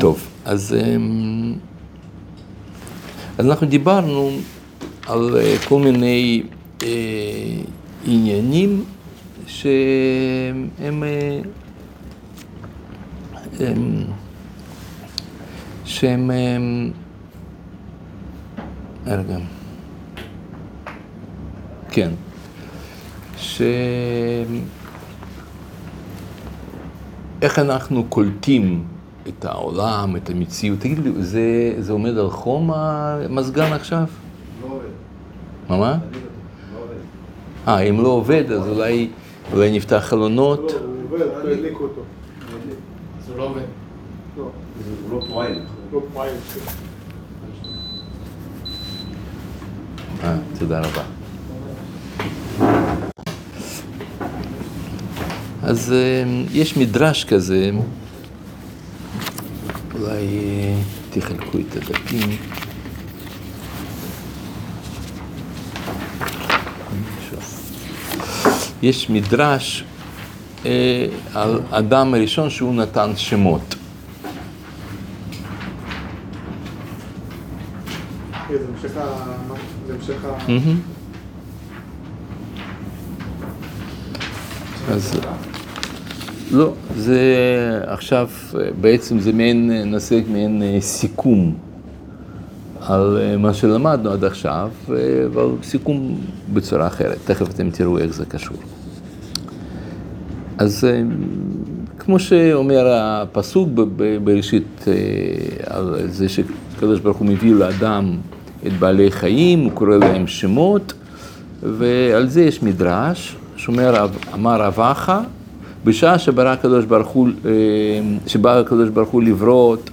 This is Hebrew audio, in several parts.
טוב, אז, אמ, אז אנחנו דיברנו על אה, כל מיני אה, עניינים שהם אה, הם, שהם הם, רגע, כן, ש... איך אנחנו קולטים את העולם, את המציאות. תגיד לי, זה, זה עומד על חום המזגן עכשיו? לא עובד. מה מה? לא עובד. אה, אם לא עובד, אז אולי, אולי נפתח חלונות. לא, הוא עובד, הדליקו אותו. אז הוא לא עובד. לא, הוא לא פועל. לא פועל. אה, תודה רבה. אז אה, יש מדרש כזה, אולי אה, תחלקו את הדפים. יש מדרש אה, על אדם הראשון שהוא נתן שמות. כן, זה המשך ה... זה המשך ה... אז לא, זה עכשיו, בעצם זה מעין, נעשה מעין אה, סיכום על אה, מה שלמדנו עד עכשיו, אה, אבל סיכום בצורה אחרת, תכף אתם תראו איך זה קשור. אז אה, כמו שאומר הפסוק בראשית אה, על זה שקדוש ברוך הוא מביא לאדם את בעלי חיים, הוא קורא להם שמות, ועל זה יש מדרש, שאומר, אמר אבך, בשעה שברא הקדוש ברוך הוא, אה, שבא הקדוש ברוך הוא לברות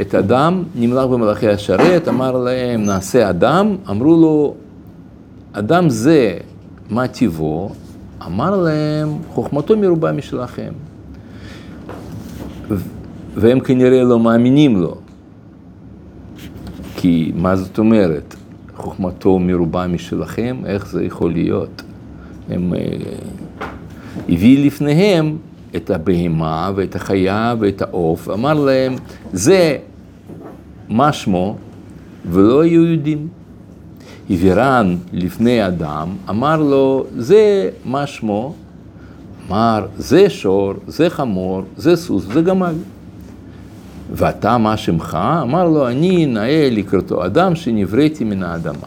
את אדם, נמלך במלאכי השרת, אמר להם, נעשה אדם, אמרו לו, אדם זה, מה טיבו? אמר להם, חוכמתו מרובה משלכם. והם כנראה לא מאמינים לו. כי מה זאת אומרת? חוכמתו מרובה משלכם? איך זה יכול להיות? הם אה, הביא לפניהם את הבהמה ואת החיה ואת העוף, אמר להם, זה מה שמו, ולא היו יודעים. העבירן לפני אדם, אמר לו, זה מה שמו, אמר, זה שור, זה חמור, זה סוס, זה גמל. ואתה מה שמך? אמר לו, אני נאה לקראתו אדם שנבראתי מן האדמה.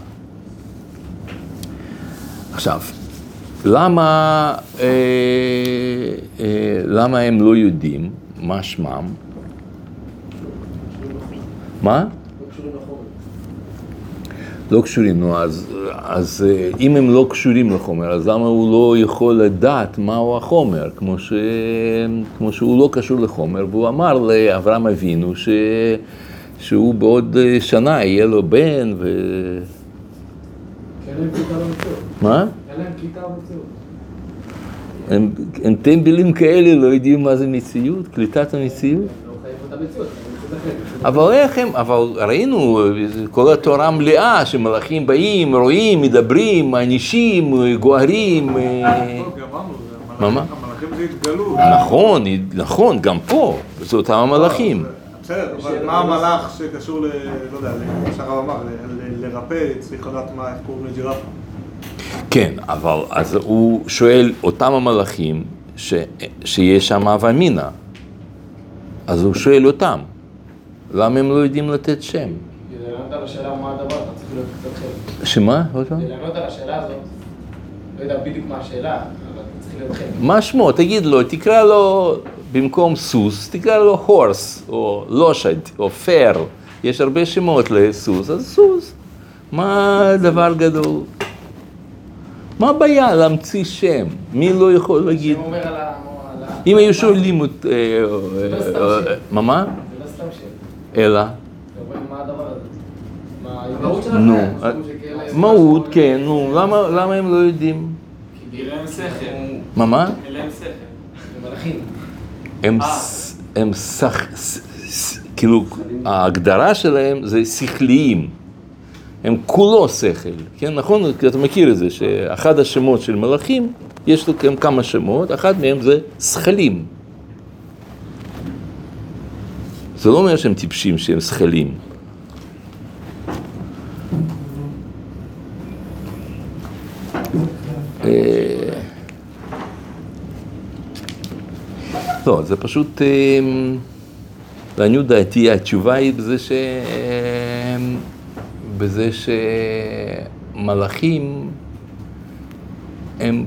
עכשיו, למה, אה, אה, למה הם לא יודעים מה שמם? מה? לא קשורים נו, אז, אז אה, אם הם לא קשורים לחומר, אז למה הוא לא יכול לדעת מהו החומר, כמו, ש, כמו שהוא לא קשור לחומר, והוא אמר לאברהם אבינו ש, שהוא בעוד אה, שנה יהיה לו בן, ו... כי אין קליטה במציאות. מה? הם, הם טמבלים כאלה לא יודעים מה זה מציאות, קליטת המציאות. לא. אבל איך הם, אבל ראינו, כל התורה מלאה, שמלאכים באים, רואים, מדברים, מענישים, גוערים. אה, מה, מה? המלאכים זה התגלות. נכון, נכון, גם פה, זה אותם המלאכים. בסדר, אבל מה המלאך שקשור ל... לא יודע, כמו שהרב אמר, לרפא, צריך לדעת מה, איך קוראים לג'ירפה. כן, אבל אז הוא שואל, אותם המלאכים, ש, שיש שם הווה אמינא, אז הוא שואל אותם, למה הם לא יודעים לתת שם? כדי לענות על השאלה מה הדבר, אתה צריך להיות קצת חלק. שמה? כדי לענות על השאלה הזאת, לא יודע בדיוק מה השאלה, אבל צריך להיות חלק. מה שמו? תגיד לו, תקרא לו במקום סוס, תקרא לו הורס, או לושד, או פר. יש הרבה שמות לסוס, אז סוס. מה הדבר גדול? מה הבעיה להמציא שם? מי לא יכול להגיד? שהוא אומר על ה... על ה- אם היו שואלים את... אה, אה, אה, מה מה? זה לא סתם שם. אלא? נו, מהות, כן, נו, למה למה הם לא יודעים? כי אין להם שכל. מה מה? אין להם שכל. הם מלאכים. הם, הם סח... ס- ס- כאילו, ההגדרה שלהם זה שכליים. הם כולו שכל, כן, נכון? כי אתה מכיר את זה, שאחד השמות של מלאכים, יש להם כמה שמות, אחד מהם זה שכלים. זה לא אומר שהם טיפשים, שהם שכלים. אה, לא, זה פשוט, אה, לעניות דעתי, התשובה היא בזה ש... בזה שמלאכים הם,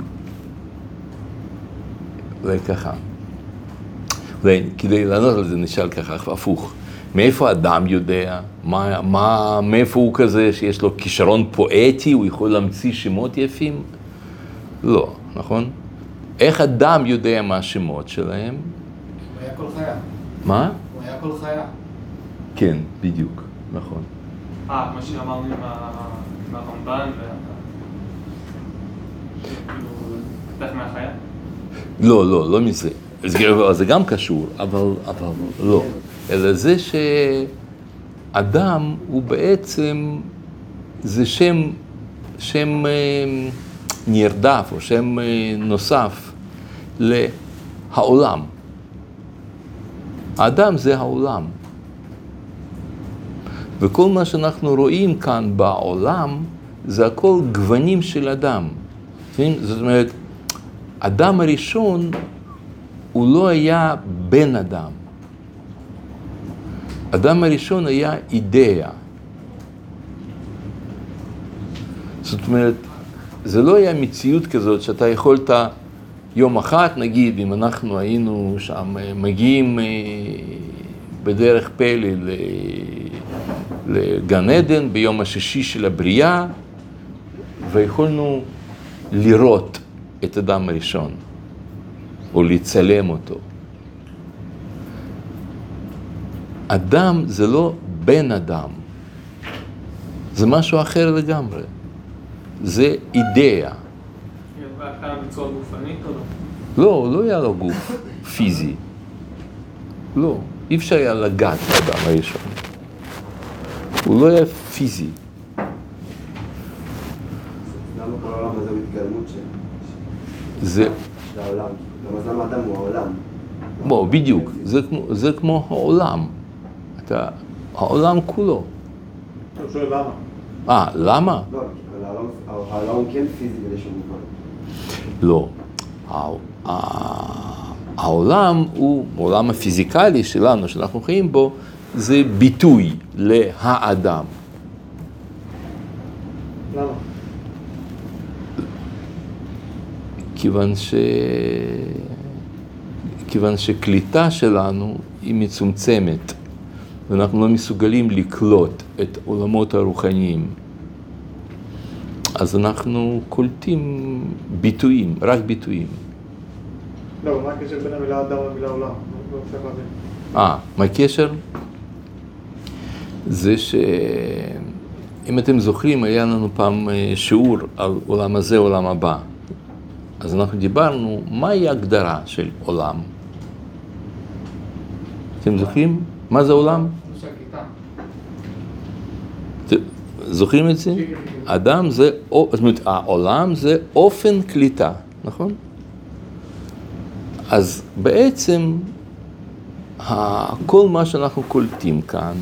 אולי ככה, אולי כדי לענות על זה נשאל ככה, הפוך. מאיפה אדם יודע? מה, מה, מאיפה הוא כזה שיש לו כישרון פואטי, הוא יכול להמציא שמות יפים? לא, נכון? איך אדם יודע מה השמות שלהם? הוא היה כל חיה. מה? הוא היה כל חיה. כן, בדיוק, נכון. אה, מה שאמרנו עם הרמב"ן וה... כאילו, מהחיה? לא, לא, לא מזה. זה, זה גם קשור, אבל, אבל לא. אלא זה שאדם הוא בעצם, זה שם, שם אה, נרדף או שם אה, נוסף לעולם. האדם זה העולם. וכל מה שאנחנו רואים כאן בעולם, זה הכל גוונים של אדם. כן? זאת אומרת, אדם הראשון הוא לא היה בן אדם. אדם הראשון היה אידאה. זאת אומרת, זה לא היה מציאות כזאת שאתה יכולת יום אחת, נגיד, אם אנחנו היינו שם אה, מגיעים אה, בדרך פלא לגן עדן ביום השישי של הבריאה, ויכולנו לראות את אדם הראשון, או לצלם אותו. אדם זה לא בן אדם, זה משהו אחר לגמרי. זה אידאה. לא? לא, לא היה לו גוף פיזי. לא, אי אפשר היה לגעת באדם הראשון. הוא לא היה פיזי. זה? בוא, בדיוק, זה כמו, זה כמו העולם. אתה, העולם כולו. הוא שואל למה. אה, למה? לא, העולם- כן פיזי באיזשהו מובן. לא. העולם הוא, העולם הפיזיקלי שלנו, שאנחנו חיים בו, זה ביטוי להאדם. למה? כיוון ש... כיוון שקליטה שלנו היא מצומצמת, ואנחנו לא מסוגלים לקלוט את עולמות הרוחניים. אז אנחנו קולטים ביטויים, רק ביטויים. לא, מה הקשר בין המילה אדם למילה עולם? אה, מה הקשר? זה שאם אתם זוכרים, היה לנו פעם אה, שיעור על עולם הזה, עולם הבא. אז אנחנו דיברנו, מהי ההגדרה של עולם? אתם זוכרים? מה זה עולם? זוכרים את זה? אדם זה, זאת אומרת, העולם זה אופן קליטה, נכון? אז בעצם כל מה שאנחנו קולטים כאן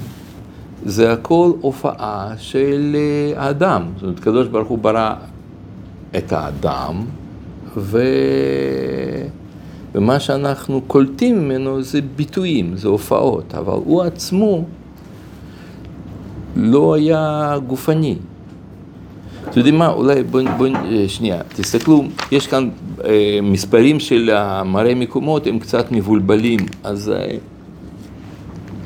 זה הכל הופעה של אה, האדם. זאת אומרת, הקדוש ברוך הוא ברא את האדם, ו... ומה שאנחנו קולטים ממנו זה ביטויים, זה הופעות, אבל הוא עצמו לא היה גופני. אתם יודעים מה, אולי בואו, בוא, אה, שנייה, תסתכלו, יש כאן אה, מספרים של המראה מקומות, הם קצת מבולבלים, אז, אה,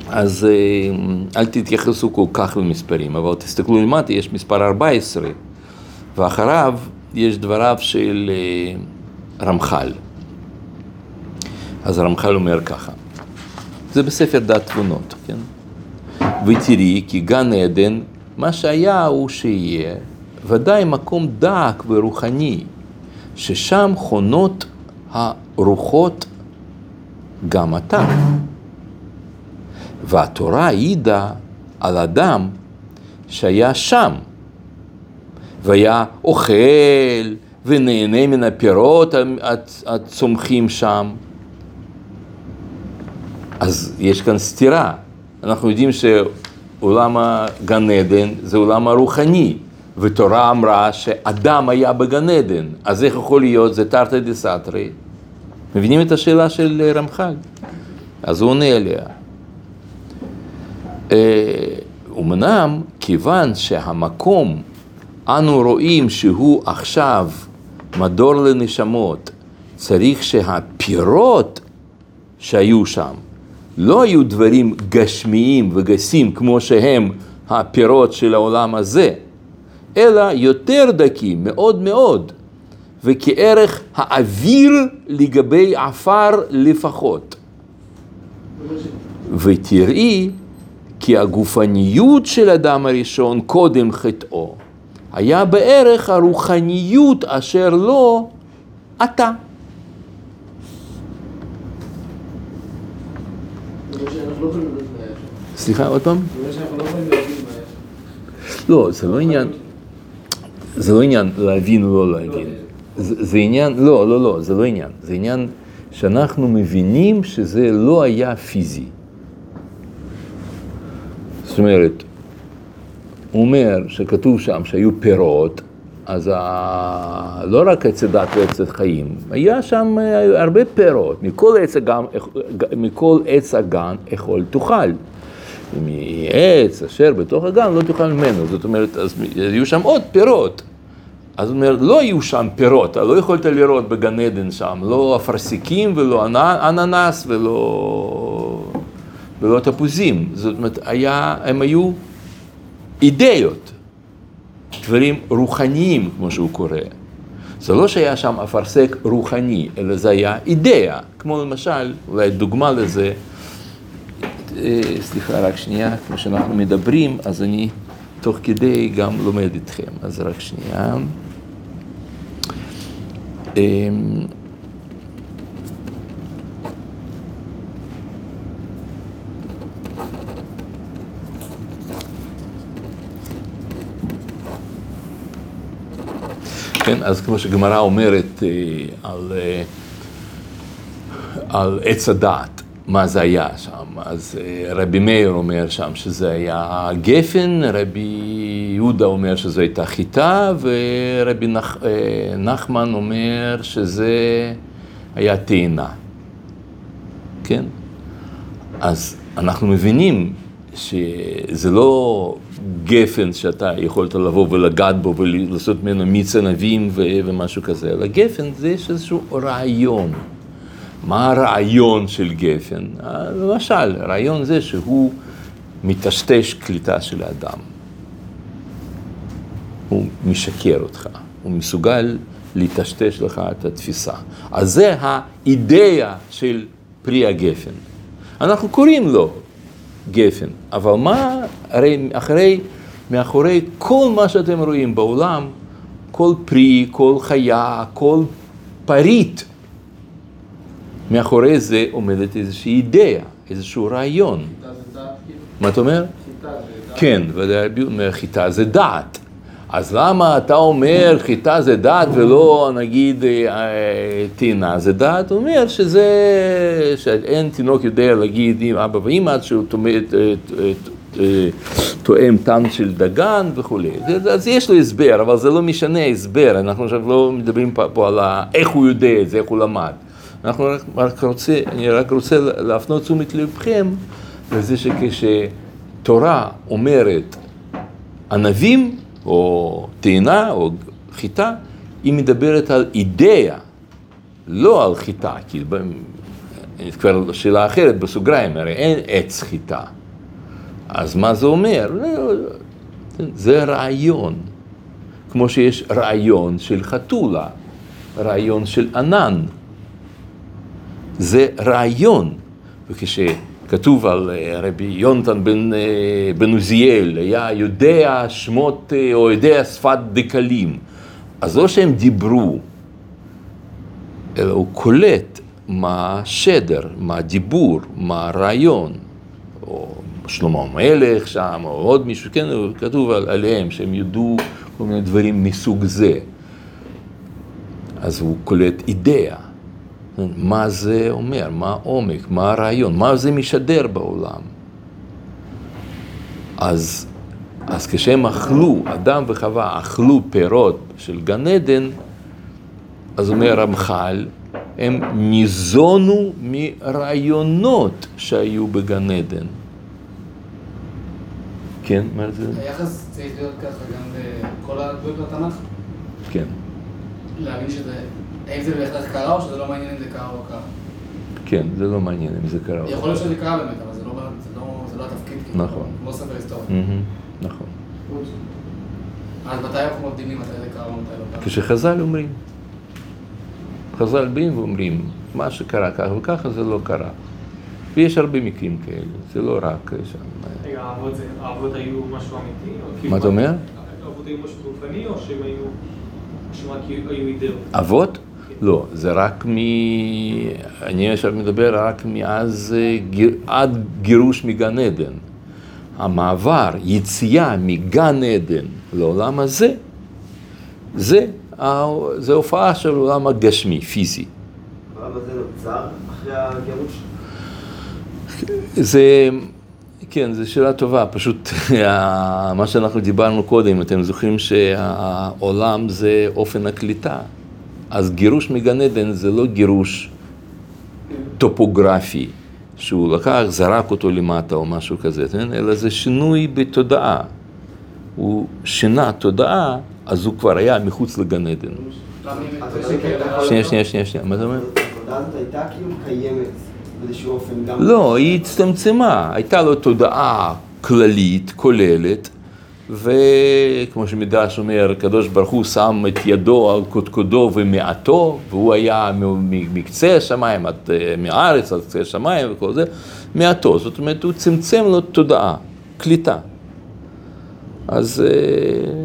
אז אה, אל תתייחסו כל כך למספרים, אבל תסתכלו למטה, יש מספר 14, ואחריו יש דבריו של אה, רמח"ל. אז הרמח"ל אומר ככה, זה בספר דת תבונות, כן? ותראי כי גן עדן, מה שהיה הוא שיהיה, ודאי מקום דק ורוחני, ששם חונות הרוחות גם אתה. והתורה העידה על אדם שהיה שם, והיה אוכל ונהנה מן הפירות הצ- הצומחים שם. אז יש כאן סתירה. אנחנו יודעים שעולם הגן עדן זה עולם הרוחני, ותורה אמרה שאדם היה בגן עדן, אז איך יכול להיות? זה תרתי דה סתרי. מבינים את השאלה של רמח"ל? אז הוא עונה עליה. אה, אמנם, כיוון שהמקום, אנו רואים שהוא עכשיו מדור לנשמות, צריך שהפירות שהיו שם לא היו דברים גשמיים וגסים כמו שהם הפירות של העולם הזה, אלא יותר דקים, מאוד מאוד, וכערך האוויר לגבי עפר לפחות. ותראי כי הגופניות של אדם הראשון קודם חטאו היה בערך הרוחניות אשר לו שם. סליחה, עוד פעם? לא זה לא עניין, זה לא עניין להבין או לא להבין. זה עניין, לא, לא, לא, זה לא עניין. זה עניין שאנחנו מבינים שזה לא היה פיזי. זאת אומרת, הוא אומר שכתוב שם שהיו פירות, אז ה... לא רק עץ הדת ועץ החיים, היה שם אה, הרבה פירות, מכל עץ הגן, מכל עץ הגן אכול תאכל. מעץ אשר בתוך הגן לא תאכל ממנו, זאת אומרת, אז היו שם עוד פירות. אז הוא אומר, לא היו שם פירות, לא יכולת לראות בגן עדן שם, לא אפרסיקים ולא אננס ולא, ולא תפוזים. זאת אומרת, היה, הם היו אידאות, דברים רוחניים, כמו שהוא קורא. זה לא שהיה שם אפרסק רוחני, אלא זה היה אידאה, כמו למשל, אולי דוגמה לזה, אה, סליחה, רק שנייה, כמו שאנחנו מדברים, אז אני תוך כדי גם לומד איתכם, אז רק שנייה. כן, אז כמו שגמרא אומרת אה, על, אה, על עץ הדעת, מה זה היה שם, אז אה, רבי מאיר אומר שם שזה היה גפן, רבי יהודה אומר שזו הייתה חיטה, ורבי נח, נחמן אומר שזה היה תאנה, כן? אז אנחנו מבינים שזה לא גפן שאתה יכולת לבוא ולגעת בו ולעשות ממנו מיץ ענבים ומשהו כזה, אלא גפן זה יש איזשהו רעיון. מה הרעיון של גפן? למשל, הרעיון זה שהוא מטשטש קליטה של האדם. הוא משקר אותך, הוא מסוגל לטשטש לך את התפיסה. אז זה האידאה של פרי הגפן. אנחנו קוראים לו גפן. אבל מה, הרי אחרי, מאחורי כל מה שאתם רואים בעולם, כל פרי, כל חיה, כל פריט, מאחורי זה עומדת איזושהי אידאה, איזשהו רעיון. חיטה זה דעת, כאילו? מה אתה אומר? חיטה זה דעת. כן, חיטה זה דעת. אז למה אתה אומר חיטה זה דת ולא נגיד תאנה זה דת? הוא אומר שזה, שאין תינוק יודע להגיד עם אבא ואמא עד שהוא תואם טעם של דגן וכולי. אז יש לו הסבר, אבל זה לא משנה הסבר, אנחנו עכשיו לא מדברים פה על איך הוא יודע את זה, איך הוא למד. אנחנו רק רוצה, אני רק רוצה להפנות תשומת לבכם לזה שכשתורה אומרת ענבים, או תאנה, או חיטה, היא מדברת על אידאה, לא על חיטה, כי כבר שאלה אחרת בסוגריים, הרי אין עץ חיטה. אז מה זה אומר? זה רעיון, כמו שיש רעיון של חתולה, רעיון של ענן. זה רעיון, וכש... כתוב על אה, רבי יונתן בן, אה, בן עוזיאל, היה יודע שמות אה, או יודע שפת דקלים. אז לא שהם דיברו, אלא הוא קולט מה השדר, מה הדיבור, מה הרעיון. או שלמה המלך שם, או עוד מישהו, כן, כתוב על, עליהם שהם ידעו כל מיני דברים מסוג זה. אז הוא קולט אידאה. מה זה אומר, מה העומק, מה הרעיון, מה זה משדר בעולם. אז, אז כשהם אכלו, אדם וחווה אכלו פירות של גן עדן, אז אומר רמח"ל, הם ניזונו מרעיונות שהיו בגן עדן. כן, מה זה? היחס צריך להיות ככה גם בכל הדברים בתנ"ך. כן. להבין שזה, האם זה בהכרח קרה או שזה לא מעניין אם זה קרה או לא קרה. כן, זה לא מעניין אם זה קרה. או לא. יכול להיות שזה קרה באמת, אבל זה לא, זה לא, זה לא התפקיד. כאילו. נכון. כמו ספר היסטוריה. נכון. אז מתי אנחנו מבדילים מתי זה קרה ומתי לא קרה? כשחז"ל אומרים, חז"ל באים ואומרים, מה שקרה ככה וככה זה לא קרה. ויש הרבה מקרים כאלה, זה לא רק שם. רגע, האבות היו משהו אמיתי? כאילו- מה אתה אומר? האבות היו משהו גופני או שהם היו... אבות? לא, זה רק מ... אני עכשיו מדבר רק מאז, אה, גיר- עד גירוש מגן עדן. המעבר, יציאה מגן עדן לעולם הזה, זה, זה הופעה של עולם הגשמי, פיזי. העולם הזה נוצר אחרי הגירוש? זה, כן, זו שאלה טובה, פשוט מה שאנחנו דיברנו קודם, אתם זוכרים שהעולם זה אופן הקליטה, אז גירוש מגן עדן זה לא גירוש טופוגרפי, שהוא לקח, זרק אותו למטה או משהו כזה, כן? אלא זה שינוי בתודעה. הוא שינה תודעה, אז הוא כבר היה מחוץ לגן עדן. זה שנייה, שנייה, שנייה, שנייה, מה אתה אומר? התודעה הזאת הייתה כאילו קיימת באיזשהו אופן גם... לא, היא הצטמצמה, הייתה לו תודעה כללית, כוללת, וכמו שמדרש אומר, הקדוש ברוך הוא שם את ידו על קודקודו ומעטו, והוא היה מקצה השמיים, עד, אה, מהארץ עד קצה השמיים וכל זה, מעטו, זאת אומרת, הוא צמצם לו תודעה, קליטה. אז אה,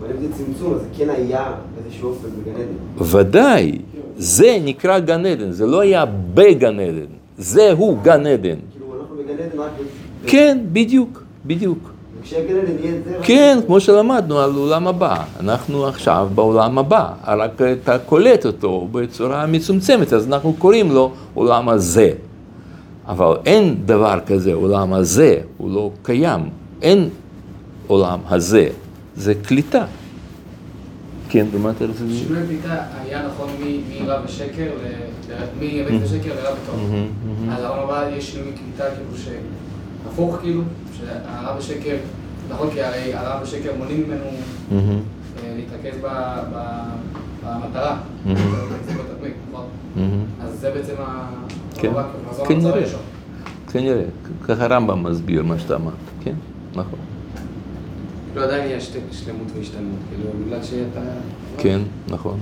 אבל אם זה צמצום, אז זה כן היה באיזשהו אופן בגן עדן. ודאי, זה נקרא גן עדן, זה לא היה בגן עדן, זהו גן עדן. כאילו אנחנו בגן עדן רק... כן, בדיוק, בדיוק. כן, כמו שלמדנו על עולם הבא. אנחנו עכשיו בעולם הבא, רק אתה קולט אותו בצורה מצומצמת, אז אנחנו קוראים לו עולם הזה. אבל אין דבר כזה, עולם הזה, הוא לא קיים. אין עולם הזה, זה קליטה. כן, ומה אתה רוצה להגיד? שינוי קליטה היה נכון מ- מרע ושקר, ל- ל- מאמת ושקר לרע וטוב. מהמם, מהמם. אז העולם הבא יש שינוי קליטה כאילו שהפוך כאילו, שהרע ושקר, נכון כי הרי הרע ושקר מונעים ממנו אה, להתרכז במטרה. זה בתדמית, נכון? אז זה בעצם ה... כן, המאבק, כנראה. כנראה, ככה הרמב"ם מסביר מה שאתה אמרת, כן, נכון. כאילו עדיין יש שלמות והשתלמות, כאילו בגלל שאתה... כן, נכון.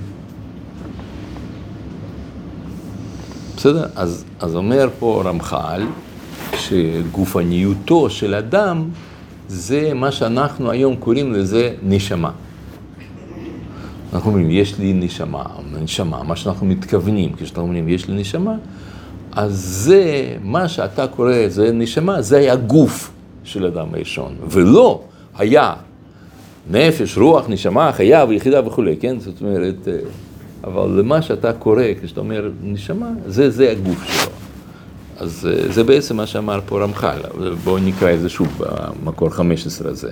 בסדר, אז, אז אומר פה רמח"ל שגופניותו של אדם זה מה שאנחנו היום קוראים לזה נשמה. אנחנו אומרים, יש לי נשמה, נשמה, מה שאנחנו מתכוונים כשאנחנו אומרים, יש לי נשמה, אז זה, מה שאתה קורא, זה נשמה, זה היה גוף של אדם הראשון, ולא היה נפש, רוח, נשמה, חיה ויחידה וכולי, כן? זאת אומרת, אה, אבל למה שאתה קורא, כשאתה אומר נשמה, זה, זה הגוף שלו. אז אה, זה בעצם מה שאמר פה רמח"ל, בואו נקרא את זה שוב במקור 15 הזה.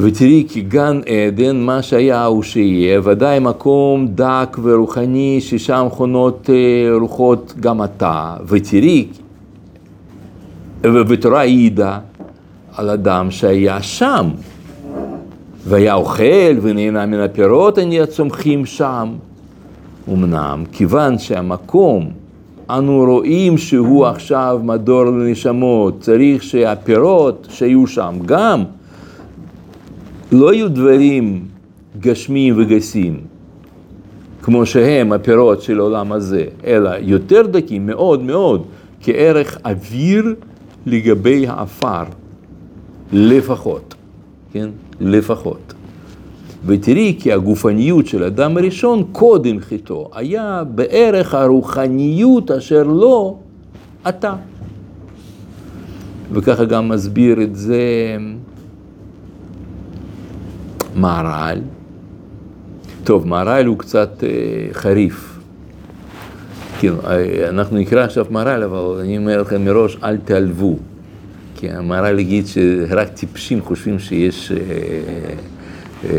ותראי כי גן עדן מה שהיה הוא שיהיה, ודאי מקום דק ורוחני ששם חונות אה, רוחות גם אתה, ותראי, ותורה העידה על אדם שהיה שם, והיה אוכל ונהנה מן הפירות הנהיה צומחים שם. אמנם, כיוון שהמקום, אנו רואים שהוא עכשיו מדור לנשמות, צריך שהפירות שהיו שם גם לא יהיו דברים גשמיים וגסים, כמו שהם הפירות של העולם הזה, אלא יותר דקים מאוד מאוד, כערך אוויר לגבי העפר, לפחות, כן? לפחות. ותראי כי הגופניות של אדם הראשון קודם חטאו היה בערך הרוחניות אשר לו אתה. וככה גם מסביר את זה מהר"ל. טוב, מהר"ל הוא קצת אה, חריף. כן, אה, אנחנו נקרא עכשיו מהר"ל, אבל אני אומר לכם מראש, אל תיעלבו. כי המהר"ל הגיד שרק טיפשים חושבים שיש, אה,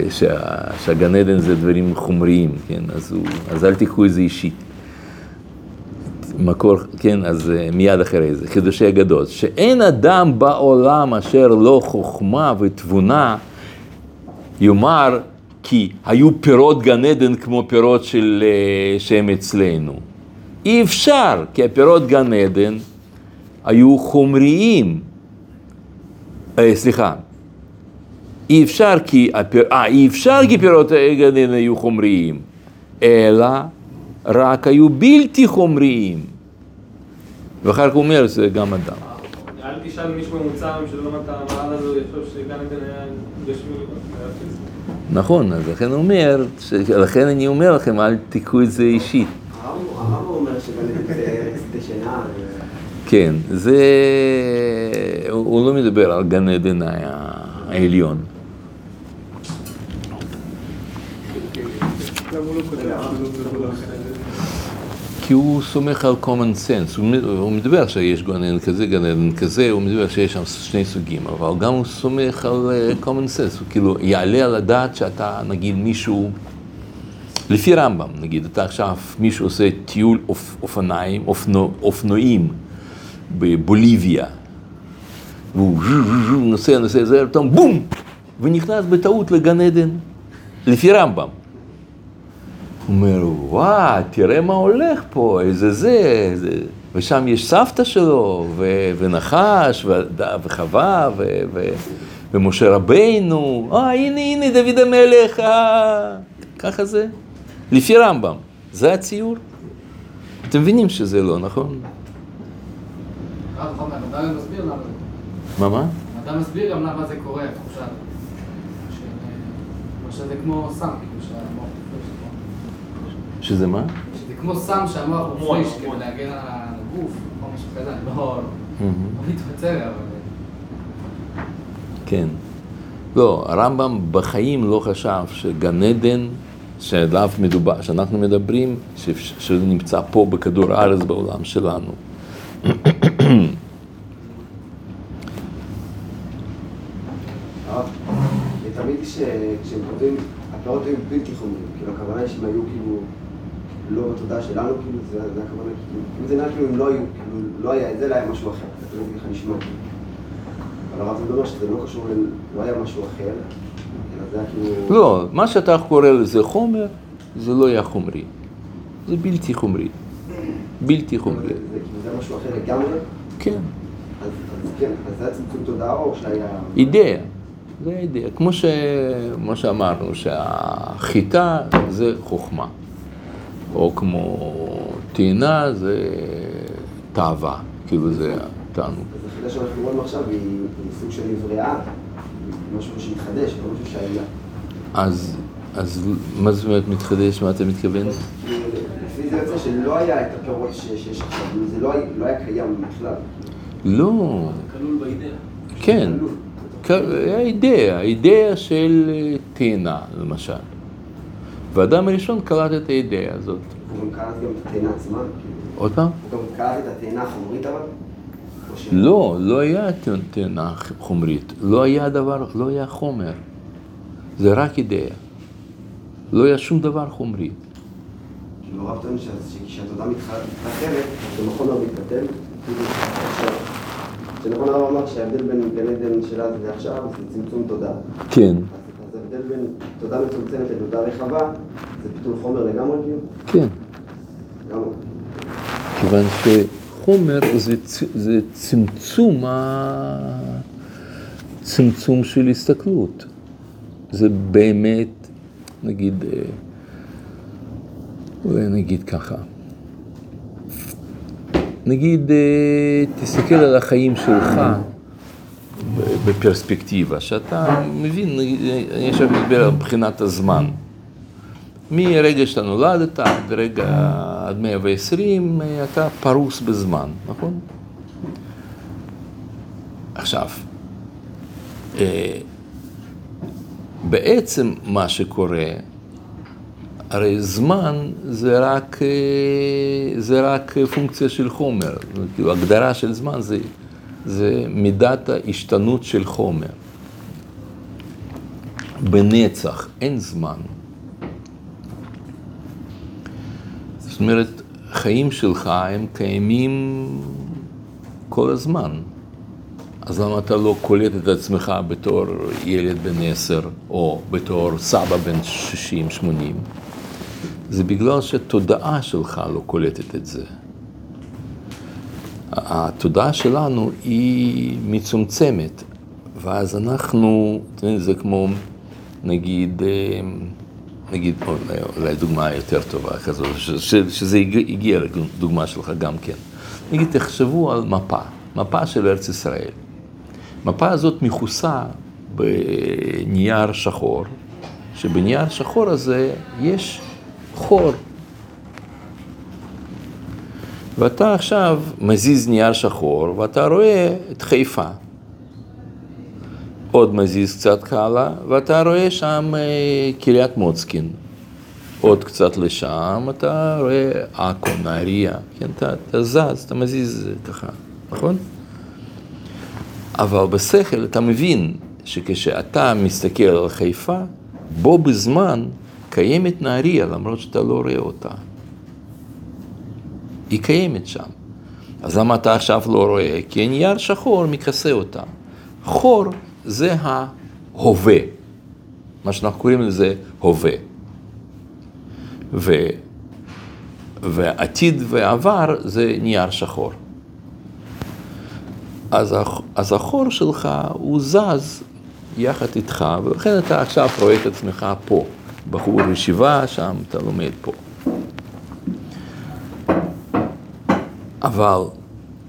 שה, שהגן עדן זה דברים חומריים, כן? אז, הוא, אז אל תיקחו את זה אישית. מקור, כן, אז אה, מיד אחרי זה, חידושי אגדות, שאין אדם בעולם אשר לא חוכמה ותבונה, יאמר כי היו פירות גן עדן כמו פירות של, אה, שהם אצלנו. אי אפשר, כי הפירות גן עדן היו חומריים. אה, סליחה, אי אפשר כי, הפיר... אה, אי אפשר כי פירות גן עדן היו חומריים, אלא רק היו בלתי חומריים. ואחר כך הוא אומר, זה גם אדם. אל תשאל מישהו ממוצע שלא למד את המעל הזה, הוא יחשוב שגן עדן היה גשמי. נכון, אז לכן הוא אומר. לכן אני אומר לכם, אל תיקחו את זה אישית. הרמב"ם הרמב"ם אומר שגן עדן זה ארץ דשנה. כן, זה... הוא לא מדבר על גן עדן העליון. למה הוא לא כי הוא סומך על common sense, הוא, הוא מדבר שיש גן עדן כזה, גן עדן כזה, הוא מדבר שיש שם שני סוגים, אבל גם הוא סומך על אה, common sense, הוא כאילו יעלה על הדעת שאתה, נגיד מישהו, לפי רמב"ם, נגיד, אתה עכשיו, מישהו עושה טיול אופ, אופניים, אופנו, אופנועים בבוליביה, והוא נוסע, נוסע, זה, פתאום בום, ונכנס בטעות לגן עדן, לפי רמב"ם. הוא אומר, וואו, תראה מה הולך פה, איזה זה, זה. ושם יש סבתא שלו, ו- ונחש, ו- וחווה, ו- ו- ומשה רבינו, אה, הנה, הנה, דוד המלך, אה, ככה זה. לפי רמב"ם, זה הציור. אתם מבינים שזה לא, נכון? מה, מה? המדע מסביר גם למה זה קורה, התחושה. למשל זה כמו סם, כאילו שהמוח שזה מה? שזה כמו סם שהמוח הורמון, מפריש כדי. להגן על הגוף, או משהו כזה, אני לא. לא מתמצא, אבל... כן. לא, הרמב"ם בחיים לא חשב שגן עדן, שעליו מדובר, שאנחנו מדברים, ש- שנמצא פה בכדור הארץ בעולם שלנו. הרב, תמיד כש- כשהם כותבים, הפירות היו בלתי חומרים, כאילו הכוונה היא שהם היו כאילו לא בתודעה שלנו, כאילו זה הכוונה, כאילו אם זה נראה כאילו הם לא היו, כאילו לא היה, זה לא היה משהו אחר, זה תמיד ככה נשמע כאילו. אבל הרב אומר שזה לא קשור, לא היה משהו אחר, אלא זה היה כאילו... לא, מה שאתה קורא לזה חומר, זה לא היה חומרי. זה בלתי חומרי. בלתי חומרי. זה כאילו זה משהו אחר לגמרי, כן, אז אז כן, אז זה היה צמצום תודעה או שהיה... אידאה. זה אידאה. כמו שאמרנו, שהחיטה זה חוכמה. או כמו טעינה זה תאווה. כאילו זה תענוג. אז החידה שאנחנו רואים עכשיו היא סוג של נבראה, משהו שמתחדש, לא משהו שהיה. אז, אז מה זאת אומרת מתחדש? מה אתה מתכוון? לפי זה יוצא שלא היה את הפירות שיש עכשיו, זה לא היה- לא היה קיים בכלל. לא. כלול באידאה. כן. כ- היה אידאה, אידאה של אה, תאנה, למשל. והאדם הראשון קלט את האידאה הזאת. הוא גם קלט גם את התאנה עצמה, כאילו. עוד פעם? הוא גם קלט את התאנה החומרית אבל? לא, לא היה תאנה חומרית. לא היה דבר, לא היה חומר. זה רק אידאה. לא היה שום דבר חומרי. כאילו הרב טוען שה- שכשהתודעה מתח- מתרחבת, אז גם החומר מתבטל. כאילו, שנכון הרב אמר שההבדל בין גן עדן של אז ועכשיו זה צמצום תודעה. כן. תודעה מצומצמת לתודעה רחבה, זה ביטול חומר לגמרי כאילו? כן. לגמרי. כיוון שחומר זה, זה צמצום, ה... צמצום של הסתכלות. זה באמת, נגיד, אה, נגיד ככה. נגיד, אה, תסתכל על החיים שלך בפרספקטיבה, שאתה מבין, אני עכשיו מדבר על בחינת הזמן. מרגע שאתה נולדת עד רגע, עד 120, אתה פרוס בזמן, נכון? עכשיו, אה, בעצם מה שקורה, הרי זמן זה רק, אה, זה רק פונקציה של חומר, כאילו הגדרה של זמן זה זה מידת ההשתנות של חומר. בנצח, אין זמן. זאת אומרת, חיים שלך הם קיימים כל הזמן. אז למה אתה לא קולט את עצמך בתור ילד בן עשר, או בתור סבא בן שישים, שמונים? זה בגלל שהתודעה שלך לא קולטת את זה. התודעה שלנו היא מצומצמת, ואז אנחנו, זה כמו, נגיד, אה, נגיד, אולי, אולי דוגמה יותר טובה כזו, שזה הגיע לדוגמה שלך גם כן. נגיד, תחשבו על מפה, מפה של ארץ ישראל. המפה הזאת מכוסה בנייר שחור, שבנייר שחור הזה יש חור. ואתה עכשיו מזיז נייר שחור, ואתה רואה את חיפה. עוד מזיז קצת הלאה, ואתה רואה שם אה, קריית מוצקין. עוד קצת לשם, אתה רואה עכו, נהריה, כן, אתה, אתה זז, אתה מזיז ככה, נכון? אבל בשכל אתה מבין שכשאתה מסתכל על חיפה, בו בזמן קיימת נהריה, למרות שאתה לא רואה אותה. היא קיימת שם. אז למה אתה עכשיו לא רואה? כי הנייר שחור מכסה אותה. חור זה ההווה, מה שאנחנו קוראים לזה הווה. ו... ועתיד ועבר זה נייר שחור. אז, אז החור שלך הוא זז יחד איתך, ולכן אתה עכשיו רואה את עצמך פה. בחור ישיבה, שם אתה לומד פה. אבל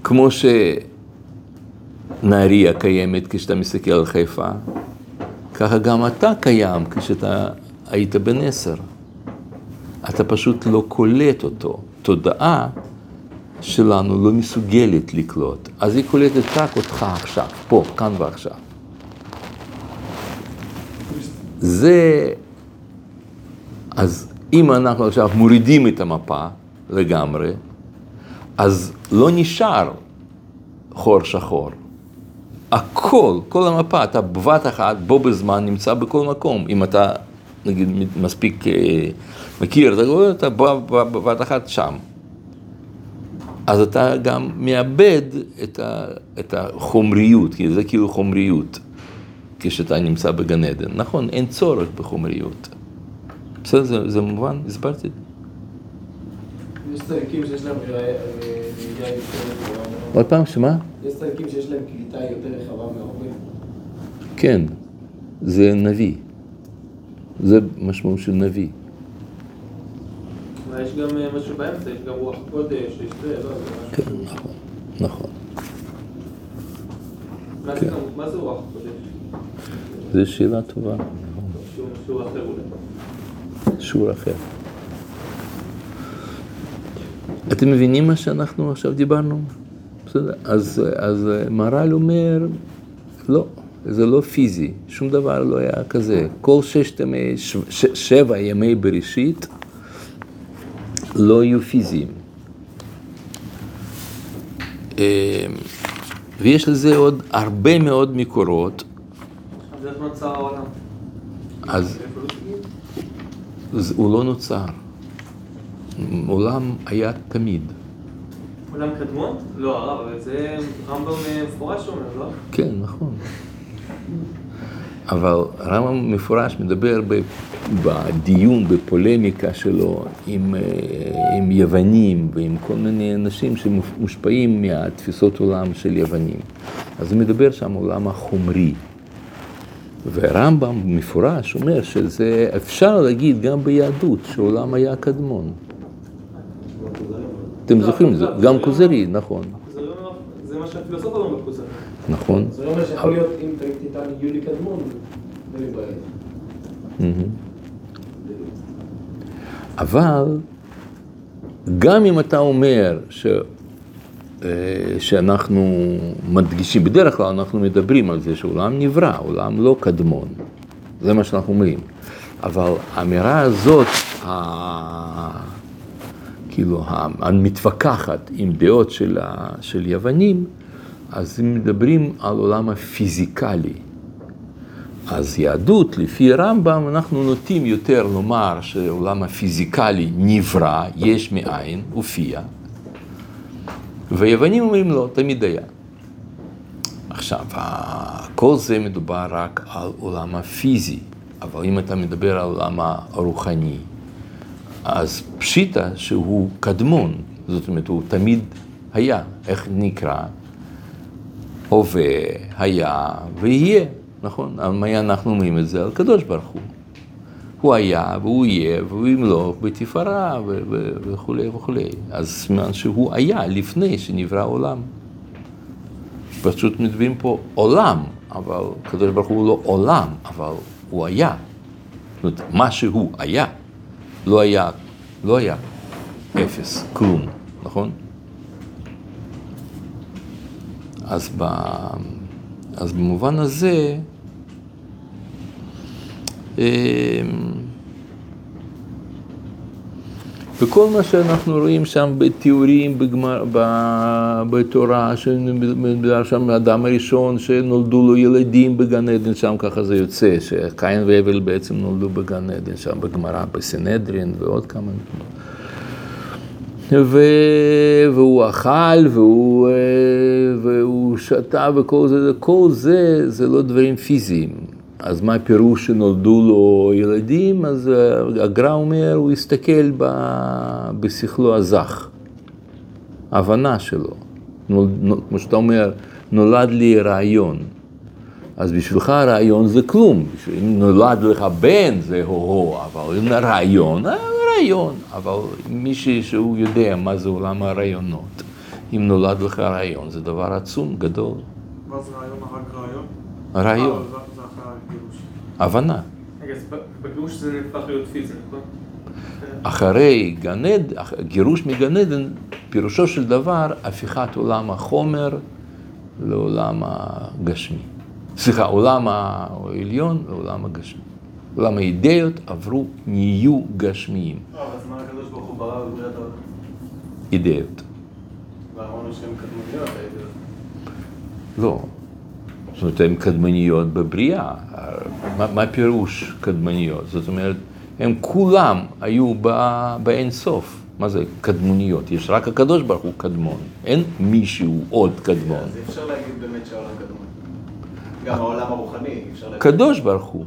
כמו שנהריה קיימת כשאתה מסתכל על חיפה, ככה גם אתה קיים כשאתה היית בן עשר. אתה פשוט לא קולט אותו. תודעה שלנו לא מסוגלת לקלוט, אז היא קולטת רק אותך עכשיו, פה, כאן ועכשיו. זה, אז אם אנחנו עכשיו מורידים את המפה לגמרי, אז לא נשאר חור שחור. הכל, כל המפה, אתה בבת אחת, בו בזמן, נמצא בכל מקום. אם אתה, נגיד, מספיק אה, מכיר, אתה אתה בבת אחת שם. אז אתה גם מאבד את, ה, את החומריות, כי זה כאילו חומריות, כשאתה נמצא בגן עדן. נכון, אין צורך בחומריות. בסדר, זה, זה מובן? הסברתי. יש צדיקים שיש להם ראייה יותר רחבה עוד פעם, שמה? יש צדיקים שיש להם קליטה יותר רחבה מההורים. כן, זה נביא. זה משמעות של נביא. יש גם אה, משהו באמצע, יש גם רוח קודש, יש זה, לא, זה משהו... כן, נכון, נכון. מה כן. זה- מה זה רוח קודש? זו שאלה טובה. שיעור אחר אולי. שיעור אחר. אתם מבינים מה שאנחנו עכשיו דיברנו? בסדר. אז, אז מהר"ל אומר, לא, זה לא פיזי, שום דבר לא היה כזה. כל ששת ימי, ש, ש, שבע ימי בראשית לא היו פיזיים. אה, ויש לזה עוד הרבה מאוד מקורות, אז איך נוצר העולם? אז לא? אז הוא לא נוצר. עולם היה תמיד. עולם קדמון? לא, הרב, אבל זה רמב"ם אה, מפורש אומר, לא? כן, נכון. אבל רמב"ם מפורש מדבר בדיון, בפולמיקה שלו עם, אה, עם יוונים ועם כל מיני אנשים שמושפעים מהתפיסות עולם של יוונים. אז הוא מדבר שם על העולם החומרי. ורמב"ם מפורש אומר שזה, אפשר להגיד גם ביהדות שהעולם היה קדמון. אתם זוכרים, זה גם כוזרי, נכון, זה לא- מה שהפילוסוף אומר בכוזרי. נכון. זה אומר שיכול להיות, אם תיתן יולי קדמון, אין לי בעיה. מהמם. אבל גם אם אתה אומר ש, אה, שאנחנו מדגישים, בדרך כלל אנחנו מדברים על זה שעולם נברא, עולם לא קדמון, זה מה שאנחנו אומרים. אבל האמירה הזאת. כאילו המתווכחת עם דעות של, ה... של יוונים, אז אם מדברים על עולם הפיזיקלי, אז יהדות, לפי רמב"ם, אנחנו נוטים יותר לומר שהעולם הפיזיקלי נברא, יש מאין, הופיע, ויוונים אומרים לא, תמיד היה. עכשיו, כל זה מדובר רק על עולם הפיזי, אבל אם אתה מדבר על עולם הרוחני, אז פשיטא שהוא קדמון, זאת אומרת, הוא תמיד היה, איך נקרא? הווה, היה ויהיה, נכון? מה אנחנו אומרים את זה? על הקדוש ברוך הוא. הוא היה והוא יהיה והוא ימלוך בתפארה וכולי וכולי. אז סימן שהוא היה לפני שנברא העולם. פשוט מדברים פה עולם, אבל הקדוש ברוך הוא לא עולם, אבל הוא היה. זאת אומרת, מה שהוא היה, לא היה, לא היה אפס, כלום, נכון? אז, ב, אז במובן הזה, אמ, וכל מה שאנחנו רואים שם בתיאורים בגמר, ב, בתורה, שמדבר שם האדם הראשון שנולדו לו ילדים בגן עדן, שם ככה זה יוצא, שקין והבל בעצם נולדו בגן עדן, שם בגמרא, בסנהדרין ועוד כמה ו... והוא אכל והוא, אה, והוא שתה וכל זה, כל זה, זה לא דברים פיזיים. אז מה הפירוש שנולדו לו ילדים? אז אה, הגר"א אומר, הוא הסתכל ב... בשכלו הזך, הבנה שלו. נול... כמו שאתה אומר, נולד לי רעיון. אז בשבילך רעיון זה כלום. אם נולד לך בן זה הו-הו, אבל אם רעיון, אה, רעיון. אבל מישהו שהוא יודע מה זה עולם הרעיונות, אם נולד לך רעיון, זה דבר עצום, גדול. מה זה רעיון? רק רעיון? רעיון. אה, זה זה אחרי הגירוש. הבנה. רגע, אז בגירוש זה נהפך להיות פיזי, נכון? אחרי גן עדן, גירוש מגן עדן, פירושו של דבר הפיכת עולם החומר לעולם הגשמי. סליחה, עולם העליון לעולם הגשמי. עולם האידאות עברו, נהיו גשמיים. אז מה הקדוש ברוך הוא ברא בבריאת העולם? אידאות. לא. זאת אומרת, הן קדמניות בבריאה. מה, מה פירוש קדמניות? זאת אומרת, הם כולם היו באין סוף. מה זה קדמוניות? יש רק הקדוש ברוך הוא קדמון. אין מישהו עוד קדמון. אז אפשר להגיד באמת שהעולם קדמון. גם העולם הרוחני, אפשר להגיד. קדוש ברוך הוא.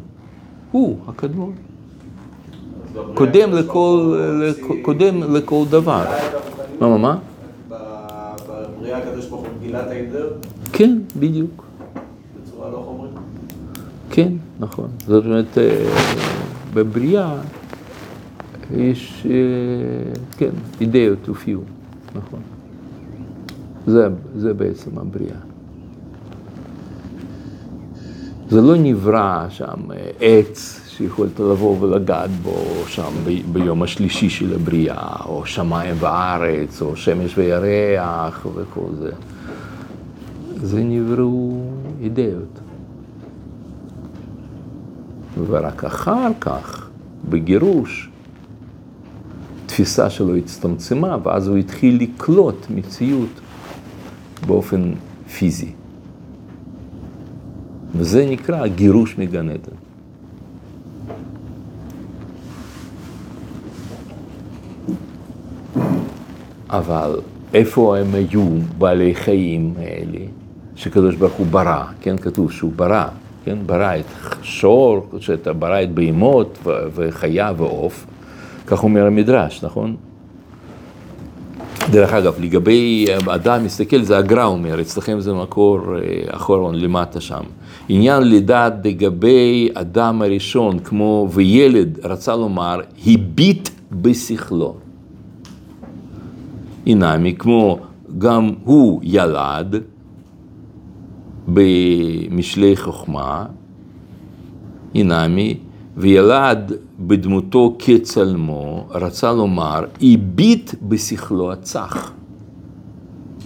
הוא הקדמון. קודם לכל, קודם לכל דבר. מה, מה, מה? בבריאה הקדוש ברוך הוא גילה את האידאות כן, בדיוק. כן, נכון. זאת אומרת, אה, בבריאה יש, אה, כן, אידאות הופיעו, נכון. זה, זה בעצם הבריאה. זה לא נברא שם אה, עץ שיכולת לבוא ולגעת בו שם ביום השלישי של הבריאה, או שמיים וארץ, או שמש וירח וכל זה. זה נבראו אידאות. ורק אחר כך, בגירוש, תפיסה שלו הצטמצמה, ואז הוא התחיל לקלוט מציאות באופן פיזי. וזה נקרא גירוש מגן עדן. אבל איפה הם היו בעלי חיים האלה, שקדוש ברוך הוא ברא, כן, כתוב שהוא ברא, כן, ברא את שור, ברא את בהמות ו- וחיה ועוף, כך אומר המדרש, נכון? דרך אגב, לגבי אדם מסתכל, זה הגר"א אומר, אצלכם זה מקור אה, אחרון למטה שם. עניין לידת לגבי אדם הראשון, כמו וילד, רצה לומר, הביט בשכלו. אינמי, כמו גם הוא ילד במשלי חוכמה, אינמי, וילד בדמותו כצלמו, רצה לומר, הביט בשכלו הצח.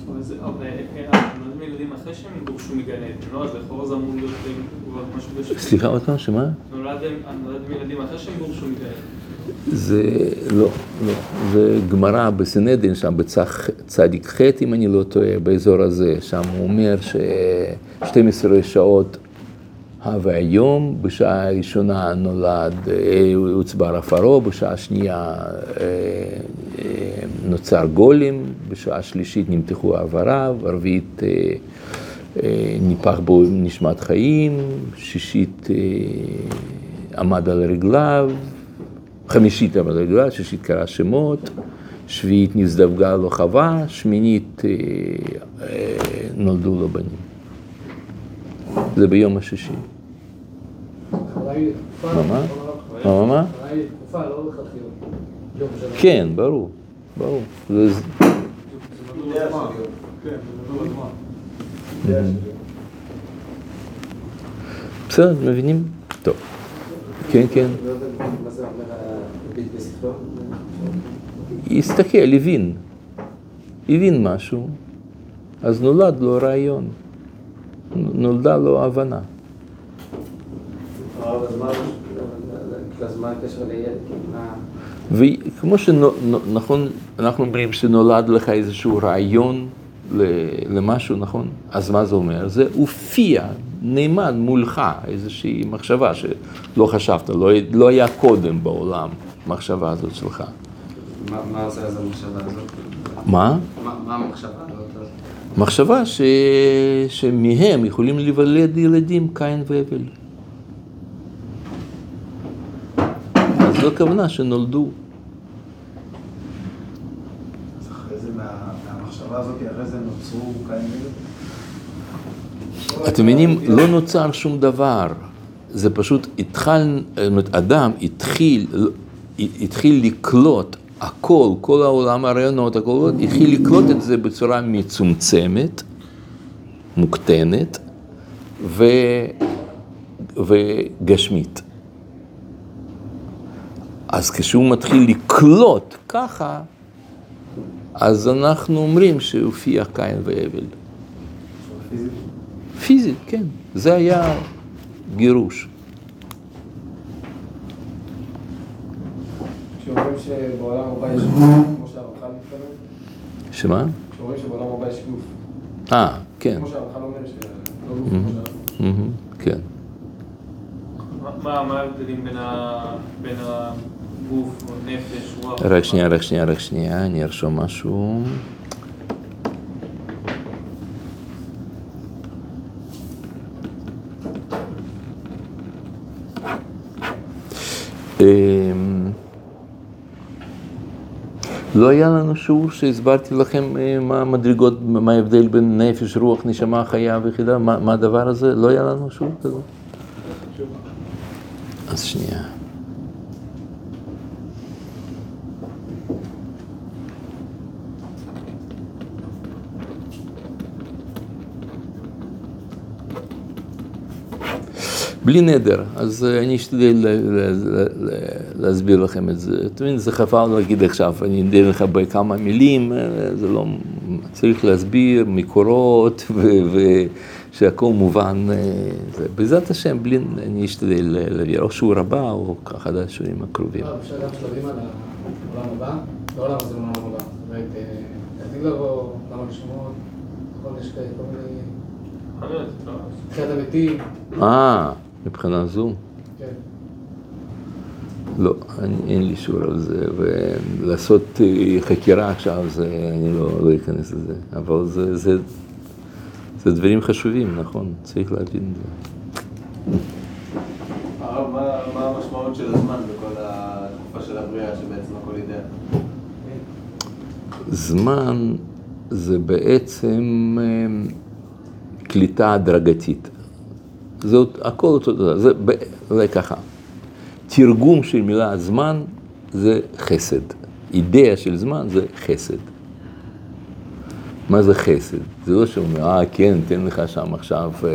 אבל אה, לא? אה, בשביל. סליחה עוד פעם, שמה? נולד אחרי שהם גורשו מגן. זה לא, לא, זה גמרא בסנהדרין, שם בצדיק ח' אם אני לא טועה, באזור הזה, שם הוא אומר ש-12 שעות הווה היום, בשעה הראשונה נולד, אה, הוצבר עפרו, בשעה השנייה אה, אה, נוצר גולם, בשעה שלישית נמתחו העבריו, הרביעית ניפח בו נשמת חיים, שישית עמד על רגליו, חמישית עמד על רגליו, שישית קרא שמות, שביעית נזדווגה לו חווה, שמינית נולדו לו בנים. זה ביום השישי. מה, מה? מה? כן, ברור, ברור. בסדר, מבינים? טוב. כן, כן. הסתכל, הבין. הבין משהו, אז נולד לו רעיון. נולדה לו הבנה. וכמו שנכון, אנחנו אומרים שנולד לך איזשהו רעיון למשהו, נכון? אז מה זה אומר? זה הופיע, נאמן מולך, איזושהי מחשבה שלא חשבת, לא, לא היה קודם בעולם המחשבה הזאת שלך. מה עושה אז המחשבה הזאת? מה? מה המחשבה? מחשבה ש... שמהם יכולים להיוולד ילדים קין והבל. אז זו הכוונה שנולדו. אז אחרי זה, מהמחשבה הזאת, אחרי זה נוצרו קין והבל? אתם מבינים, לא נוצר שום דבר. זה פשוט התחל, אדם התחיל, התחיל לקלוט הכל, כל העולם הרעיונות, הכל, התחיל לקלוט את זה בצורה מצומצמת, מוקטנת ו... וגשמית. אז כשהוא מתחיל לקלוט ככה, אז אנחנו אומרים שהופיע קין והבל. פיזית? פיזית, כן. זה היה גירוש. כשאומרים שבעולם הבא יש כמו שהרמח"ל מתכוון? שמה? כשאומרים שבעולם הבא יש גוף. אה, כן. כמו שהרמח"ל אומר שלא גוף כמו שהרמח"ל. כן. מה ההבדלים בין הגוף, או נפש, רוח? רק שנייה, רק שנייה, רק שנייה, אני ארשום משהו. לא היה לנו שיעור שהסברתי לכם מה המדרגות, מה ההבדל בין נפש, רוח, נשמה, חיה ויחידה, מה, מה הדבר הזה? לא היה לנו שיעור כזה? אז שנייה. בלי נדר, אז אני אשתדל להסביר לכם את זה. אתם מבינים, זה חבל להגיד עכשיו, אני אדע לך בכמה מילים, זה לא, צריך להסביר מקורות ושהכל מובן. בעזרת השם, בלי, אני אשתדל להעביר או שיעור הבא או אחד השיעורים הקרובים. אפשר גם שלבים על העולם הבא, לא עולם הזה, עולם הבא. זאת אומרת, עתיד לבוא, למה לשמור, נכון, יש כל מיני... תחיית המתים. אה. מבחינה זו? כן. לא, אני, אין לי שיעור על זה, ולעשות חקירה עכשיו, זה, אני לא, לא אכנס לזה, אבל זה, זה, זה דברים חשובים, נכון, צריך להבין את זה. הרב, מה, מה המשמעות של הזמן בכל התקופה של הבריאה, שבעצם הכל אידאה? זמן זה בעצם קליטה הדרגתית. זאת, הכל אותו דבר, זה אולי ככה. תרגום של מילה זמן זה חסד. אידאה של זמן זה חסד. מה זה חסד? זה לא שאומר, אה, כן, תן לך שם עכשיו, אה,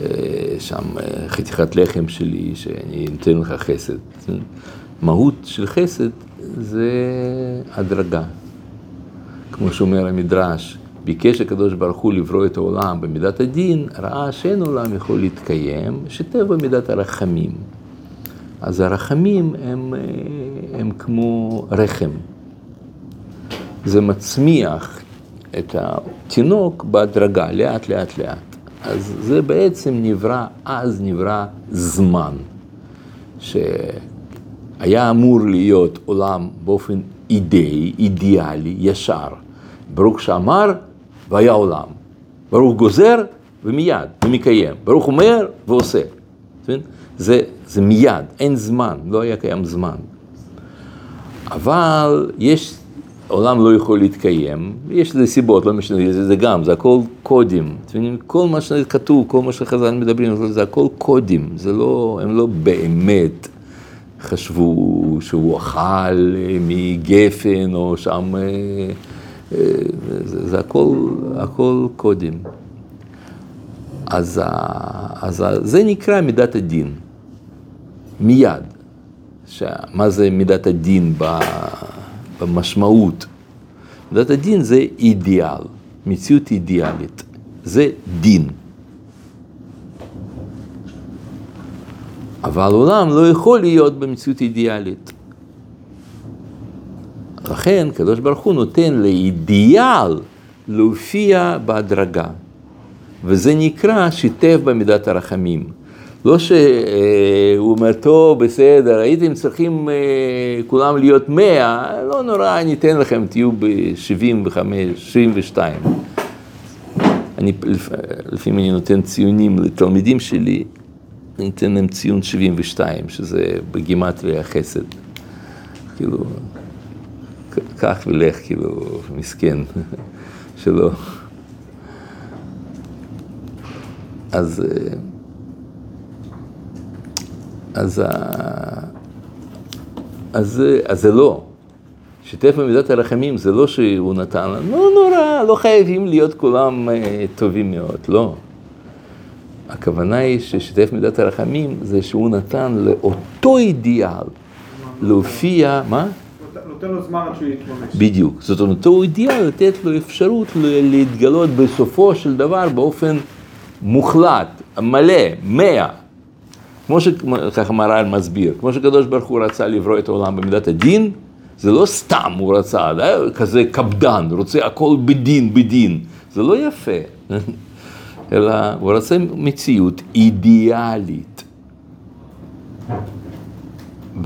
אה, שם אה, חתיכת לחם שלי, שאני נותן לך חסד. מהות של חסד זה הדרגה. כמו שאומר המדרש, ביקש הקדוש ברוך הוא לברוא את העולם במידת הדין, ראה שאין עולם יכול להתקיים, שטבע מידת הרחמים. אז הרחמים הם, אה, הם כמו רחם. זה מצמיח את התינוק בהדרגה, לאט לאט לאט. אז זה בעצם נברא, אז נברא זמן, שהיה אמור להיות עולם באופן אידאי, אידיאלי, ישר. ברוך שאמר והיה עולם. ברוך גוזר ומיד, ומקיים. ברוך אומר ועושה. זה, זה מיד, אין זמן, לא היה קיים זמן. אבל יש, עולם לא יכול להתקיים, יש לזה סיבות, לא משנה, זה, זה גם, זה הכל קודים. כל מה שכתוב, כל מה שחז"ל מדברים, זה הכל קודים, זה לא, הם לא באמת חשבו שהוא אכל מגפן או שם, אה, זה, זה הכל, הכל קודים. אז, אז זה נקרא מידת הדין, מיד. מה זה מידת הדין במשמעות? מידת הדין זה אידיאל, מציאות אידיאלית, זה דין. אבל עולם לא יכול להיות במציאות אידיאלית. לכן, קדוש ברוך הוא נותן לאידיאל להופיע בהדרגה. וזה נקרא שיתף במידת הרחמים. לא שהוא אומר, טוב, בסדר, הייתם צריכים כולם להיות מאה, לא נורא, אני אתן לכם, תהיו ב-75, 72. אני, לפעמים אני נותן ציונים לתלמידים שלי, אני אתן להם ציון 72, שזה בגימטריה חסד. כאילו, קח ולך, כאילו, מסכן, שלא. אז, אז, אז, אז זה לא. שיתף במידת הרחמים זה לא שהוא נתן לנו, לא נורא, לא חייבים להיות כולם טובים מאוד, לא. הכוונה היא ששיתף במידת הרחמים זה שהוא נתן לאותו אידיאל להופיע, מה? נותן לו זמן עד שהוא יתממש. בדיוק. זאת אומרת, אותו אידיאל לתת לו אפשרות להתגלות בסופו של דבר באופן מוחלט, מלא, מאה. כמו שככה מר"ל מסביר, כמו שקדוש ברוך הוא רצה לברוא את העולם במידת הדין, זה לא סתם הוא רצה, כזה קפדן, רוצה הכל בדין, בדין. זה לא יפה. אלא הוא רצה מציאות אידיאלית.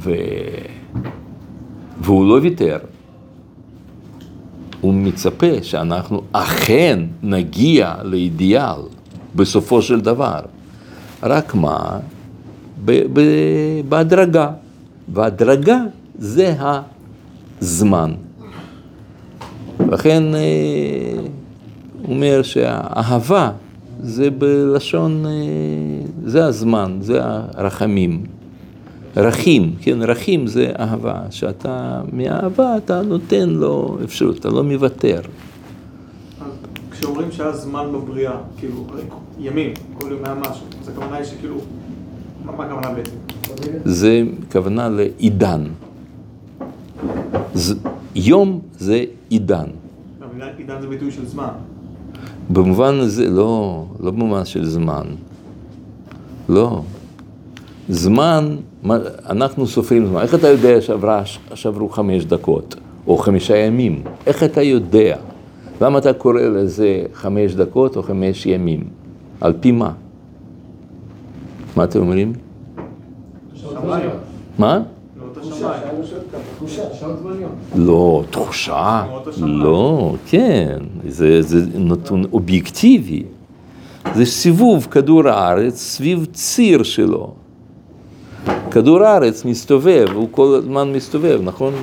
ו... והוא לא ויתר. הוא מצפה שאנחנו אכן נגיע לאידיאל בסופו של דבר. רק מה? ב- ב- בהדרגה. והדרגה זה הזמן. לכן הוא אומר שהאהבה זה בלשון, זה הזמן, זה הרחמים. רחים, כן, רחים זה אהבה, שאתה, מאהבה אתה נותן לו אפשרות, אתה לא מוותר. כשאומרים שהיה זמן בבריאה, כאילו, ימים, כל יום היה משהו, אז הכוונה היא שכאילו, מה הכוונה בעצם? זה כוונה לעידן. יום זה עידן. עידן זה ביטוי של זמן. במובן הזה, לא, לא במובן של זמן. לא. זמן, אנחנו סופרים זמן. איך אתה יודע שעברה, שעברו חמש דקות, או חמישה ימים? איך אתה יודע? למה אתה קורא לזה חמש דקות או חמש ימים? על פי מה? מה אתם אומרים? מה? לא, תחושה, לא, כן, זה, זה נתון אובייקטיבי. זה סיבוב כדור הארץ סביב ציר שלו. כדור הארץ מסתובב, הוא כל הזמן מסתובב, נכון?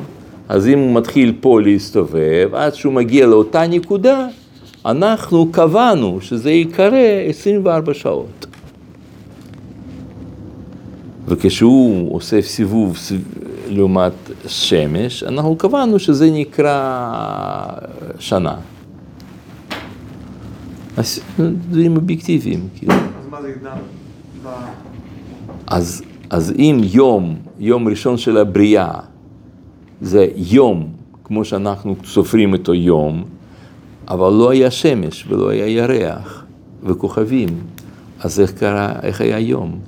אז אם הוא מתחיל פה להסתובב, עד שהוא מגיע לאותה נקודה, אנחנו קבענו שזה ייקרא 24 שעות. וכשהוא עושה סיבוב לעומת שמש, אנחנו קבענו שזה נקרא שנה. אז דברים אובייקטיביים, כאילו. אז מה זה עידן? אז, אז אם יום, יום ראשון של הבריאה, זה יום, כמו שאנחנו סופרים אותו יום, אבל לא היה שמש ולא היה ירח וכוכבים, אז איך קרה, איך היה יום?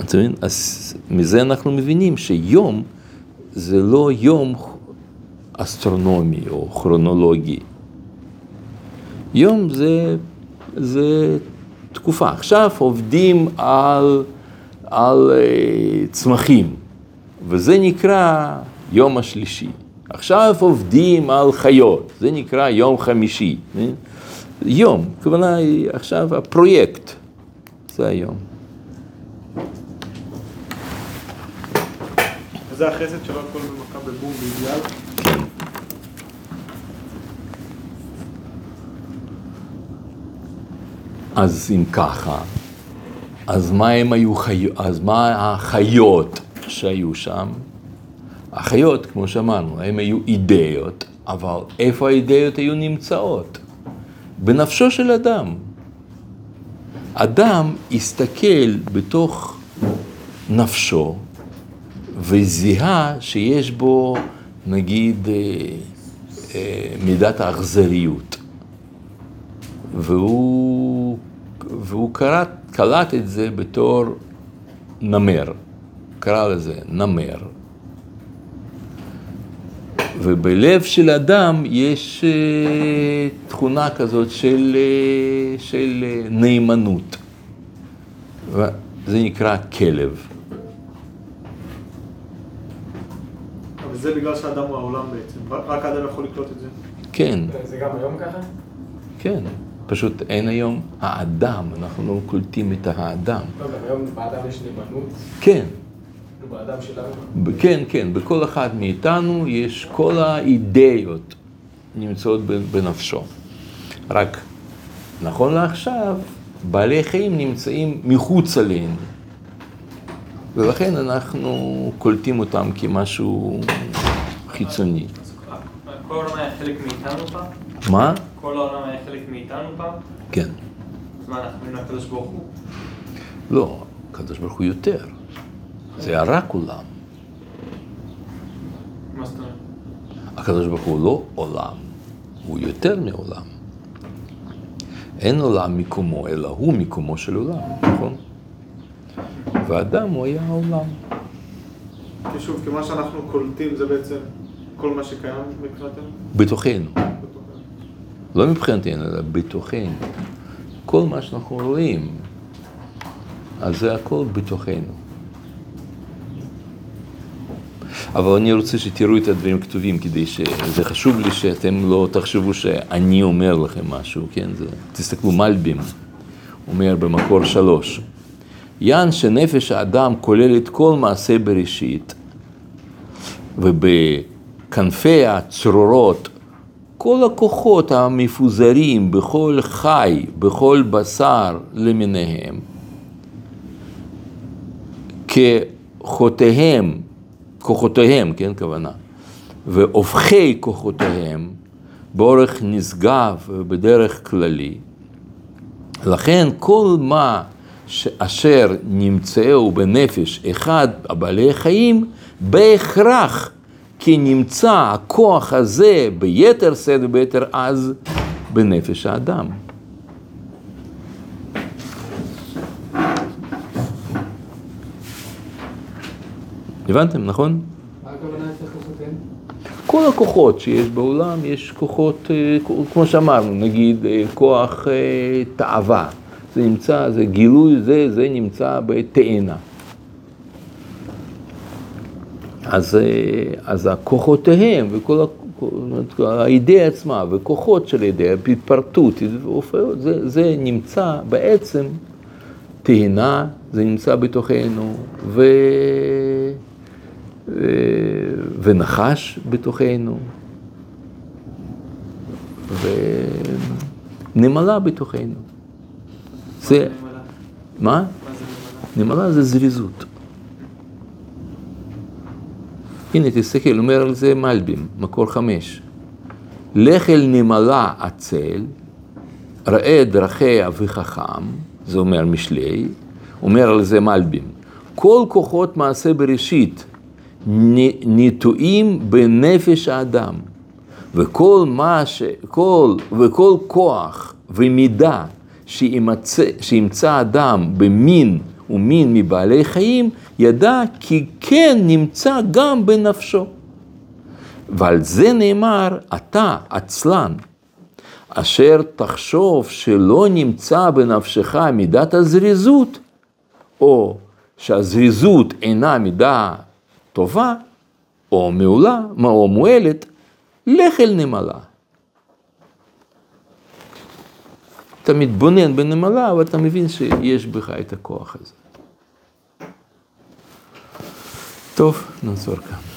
אתה מבין? אז מזה אנחנו מבינים שיום זה לא יום אסטרונומי או כרונולוגי. יום זה, זה תקופה. עכשיו עובדים על, על אה, צמחים, וזה נקרא יום השלישי. עכשיו עובדים על חיות, זה נקרא יום חמישי. אה? יום, הכוונה היא עכשיו הפרויקט, זה היום. וזה החסד שלא הכל במכה בבום באידיאל. אז אם ככה, אז מה הם היו חיות, אז מה החיות שהיו שם? החיות, כמו שאמרנו, הם היו אידאות, אבל איפה האידאות היו נמצאות? בנפשו של אדם. אדם הסתכל בתוך נפשו וזיהה שיש בו, נגיד, אה, אה, מידת האכזריות. והוא, והוא קלט, קלט את זה בתור נמר, קרא לזה נמר. ובלב של אדם יש אה, תכונה כזאת של, אה, של אה, נאמנות. זה נקרא כלב. אבל זה בגלל שהאדם הוא העולם בעצם. רק האדם יכול לקלוט את זה. כן, זה גם היום ככה? כן. פשוט אין היום האדם, אנחנו לא קולטים את האדם. לא, היום באדם יש נאמנות, כן, כאילו באדם שלנו. כן, כן, בכל אחד מאיתנו יש כל האידאות נמצאות בנפשו. רק נכון לעכשיו, בעלי חיים נמצאים מחוץ עלינו. ולכן אנחנו קולטים אותם כמשהו חיצוני. כל העולם היה חלק מאיתנו פעם? מה? כל העולם היה חלק מאיתנו פעם? כן. אז מה, אנחנו היינו הקדוש ברוך הוא? לא, הקדוש ברוך הוא יותר. זה היה רק עולם. מה זאת אומרת? הקדוש ברוך הוא לא עולם, הוא יותר מעולם. אין עולם מיקומו, אלא הוא מיקומו של עולם, נכון? והאדם הוא היה העולם. כי שוב, כי מה שאנחנו קולטים זה בעצם כל מה שקיים מבחינתנו. בתוכנו. לא מבחינתנו, אלא בתוכנו. כל מה שאנחנו רואים, אז זה הכל בתוכנו. אבל אני רוצה שתראו את הדברים כתובים, כדי שזה חשוב לי שאתם לא תחשבו שאני אומר לכם משהו, כן? זה, תסתכלו, מלבים אומר במקור שלוש. יען שנפש האדם כוללת כל מעשה בראשית, ובכנפי הצרורות כל הכוחות המפוזרים בכל חי, בכל בשר למיניהם, כוחותיהם, כוחותיהם, כן, כוונה, והופכי כוחותיהם באורך נשגב ובדרך כללי. לכן כל מה אשר נמצאו בנפש אחד הבעלי חיים, בהכרח כי נמצא הכוח הזה ביתר שאת וביתר עז בנפש האדם. הבנתם, נכון? כוחותיהם? כל הכוחות שיש בעולם, יש כוחות, אה, כמו שאמרנו, נגיד אה, כוח אה, תאווה, זה נמצא, זה גילוי, זה, זה נמצא בתאנה. אז, אה, אז הכוחותיהם וכל האידאה עצמה וכוחות של האידאה, התפרטות, זה, זה נמצא בעצם תאנה, זה נמצא בתוכנו, ו... ו- ונחש בתוכנו, ונמלה בתוכנו. זה, נמלה? מה? מה זה נמלה? נמלה זה זריזות. הנה, תסתכל, אומר על זה מלבים, מקור חמש. לך אל נמלה עצל, ראה דרכיה וחכם, זה אומר משלי, אומר על זה מלבים. כל כוחות מעשה בראשית נטועים בנפש האדם, וכל מה ש... כל, וכל כוח ומידה שימצא, שימצא אדם במין ומין מבעלי חיים, ידע כי כן נמצא גם בנפשו. ועל זה נאמר, אתה עצלן, אשר תחשוב שלא נמצא בנפשך מידת הזריזות, או שהזריזות אינה מידה טובה, או מעולה, או מועלת, לך אל נמלה. אתה מתבונן בנמלה, ואתה מבין שיש בך את הכוח הזה. טוב, נעצור כאן.